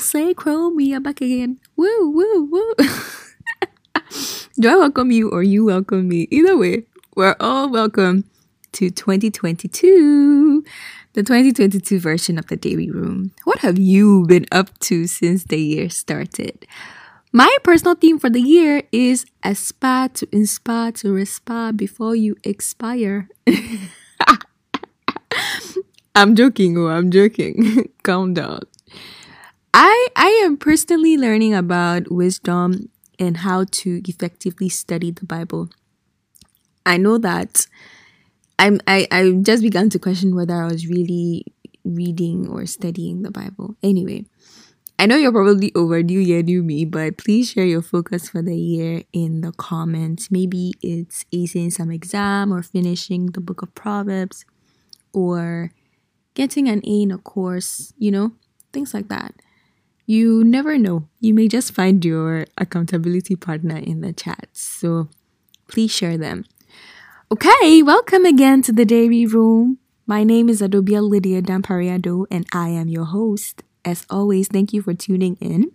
say crow me I'm back again. Woo, woo, woo. Do I welcome you or you welcome me? Either way, we're all welcome to 2022, the 2022 version of the Daily Room. What have you been up to since the year started? My personal theme for the year is aspire to inspire to respire before you expire. I'm joking, oh, I'm joking. Calm down. I I am personally learning about wisdom and how to effectively study the Bible. I know that I'm I, I just began to question whether I was really reading or studying the Bible. Anyway, I know you're probably overdue, yeah, new me, but please share your focus for the year in the comments. Maybe it's acing some exam or finishing the book of Proverbs or getting an A in a course, you know, things like that. You never know. You may just find your accountability partner in the chat. So please share them. Okay, welcome again to the Daily Room. My name is Adobia Lydia Dampariado, and I am your host. As always, thank you for tuning in.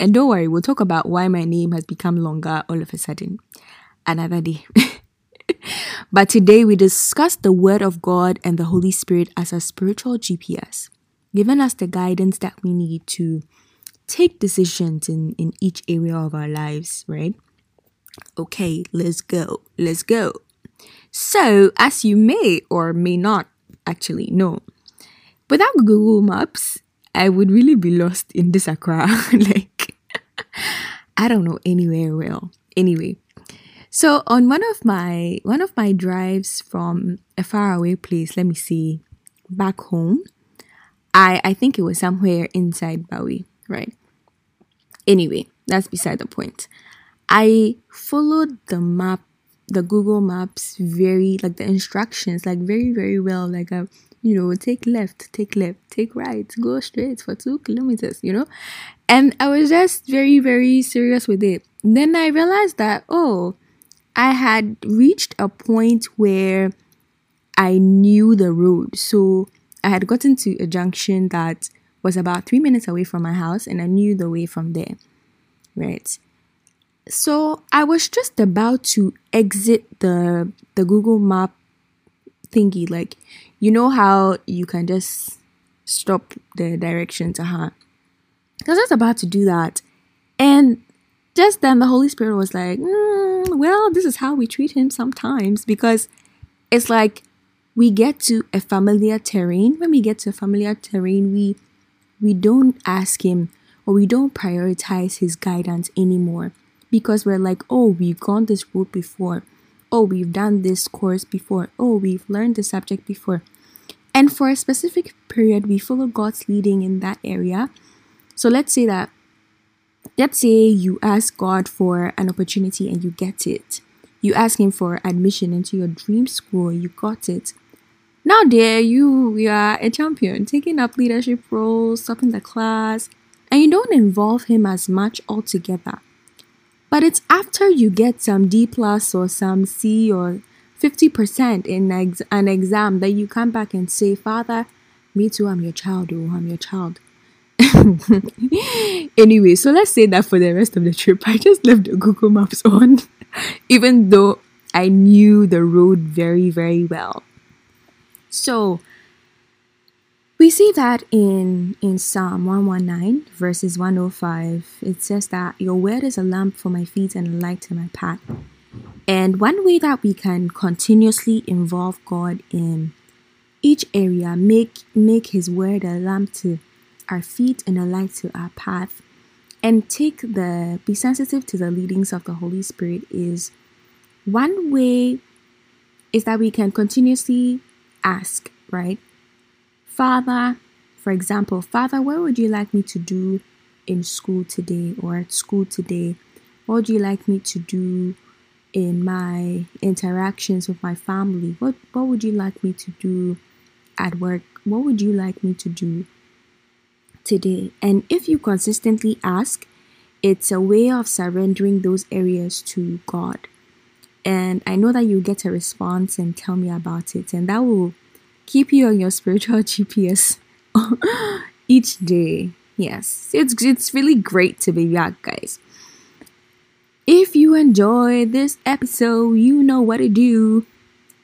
And don't worry, we'll talk about why my name has become longer all of a sudden. Another day. but today we discuss the Word of God and the Holy Spirit as a spiritual GPS, giving us the guidance that we need to take decisions in, in each area of our lives, right? Okay, let's go. Let's go. So, as you may or may not actually know, without Google Maps, I would really be lost in this Accra. like, I don't know anywhere well. Anyway, so on one of my one of my drives from a faraway place, let me see, back home, I I think it was somewhere inside Bowie, right? Anyway, that's beside the point. I followed the map, the Google Maps very like the instructions like very very well. Like I, you know, take left, take left, take right, go straight for two kilometers. You know, and I was just very very serious with it. Then I realized that oh, I had reached a point where I knew the road. So I had gotten to a junction that was about three minutes away from my house and I knew the way from there. Right. So I was just about to exit the the Google map thingy. Like, you know how you can just stop the directions, uh-huh. I was just about to do that. And just then the Holy Spirit was like, mm, well, this is how we treat him sometimes because it's like we get to a familiar terrain. When we get to a familiar terrain, we we don't ask him or we don't prioritize his guidance anymore because we're like, oh, we've gone this route before. Oh, we've done this course before. Oh, we've learned the subject before. And for a specific period, we follow God's leading in that area. So let's say that Let's say you ask God for an opportunity and you get it. You ask Him for admission into your dream school, you got it. Now, there you, you are a champion, taking up leadership roles, stopping the class, and you don't involve Him as much altogether. But it's after you get some D plus or some C or 50% in ex- an exam that you come back and say, Father, me too, I'm your child, oh, I'm your child. anyway, so let's say that for the rest of the trip, I just left the Google Maps on, even though I knew the road very, very well. So we see that in in Psalm 119 verses 105 it says that your word is a lamp for my feet and a light to my path. And one way that we can continuously involve God in each area make make his word a lamp to our feet and a light to our path and take the be sensitive to the leadings of the Holy Spirit is one way is that we can continuously ask, right? Father, for example, Father, what would you like me to do in school today or at school today? What would you like me to do in my interactions with my family? What what would you like me to do at work? What would you like me to do today. And if you consistently ask, it's a way of surrendering those areas to God. And I know that you get a response and tell me about it, and that will keep you on your spiritual GPS each day. Yes, it's it's really great to be back, guys. If you enjoyed this episode, you know what to do.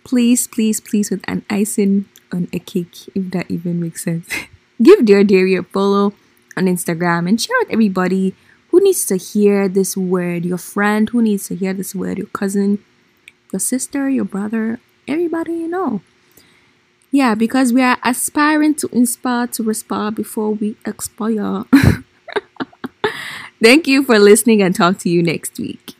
Please, please, please, with an icing on a cake, if that even makes sense. Give Dear Dairy a follow on Instagram and share with everybody who needs to hear this word. Your friend who needs to hear this word, your cousin, your sister, your brother, everybody you know. Yeah, because we are aspiring to inspire to respire before we expire. Thank you for listening and talk to you next week.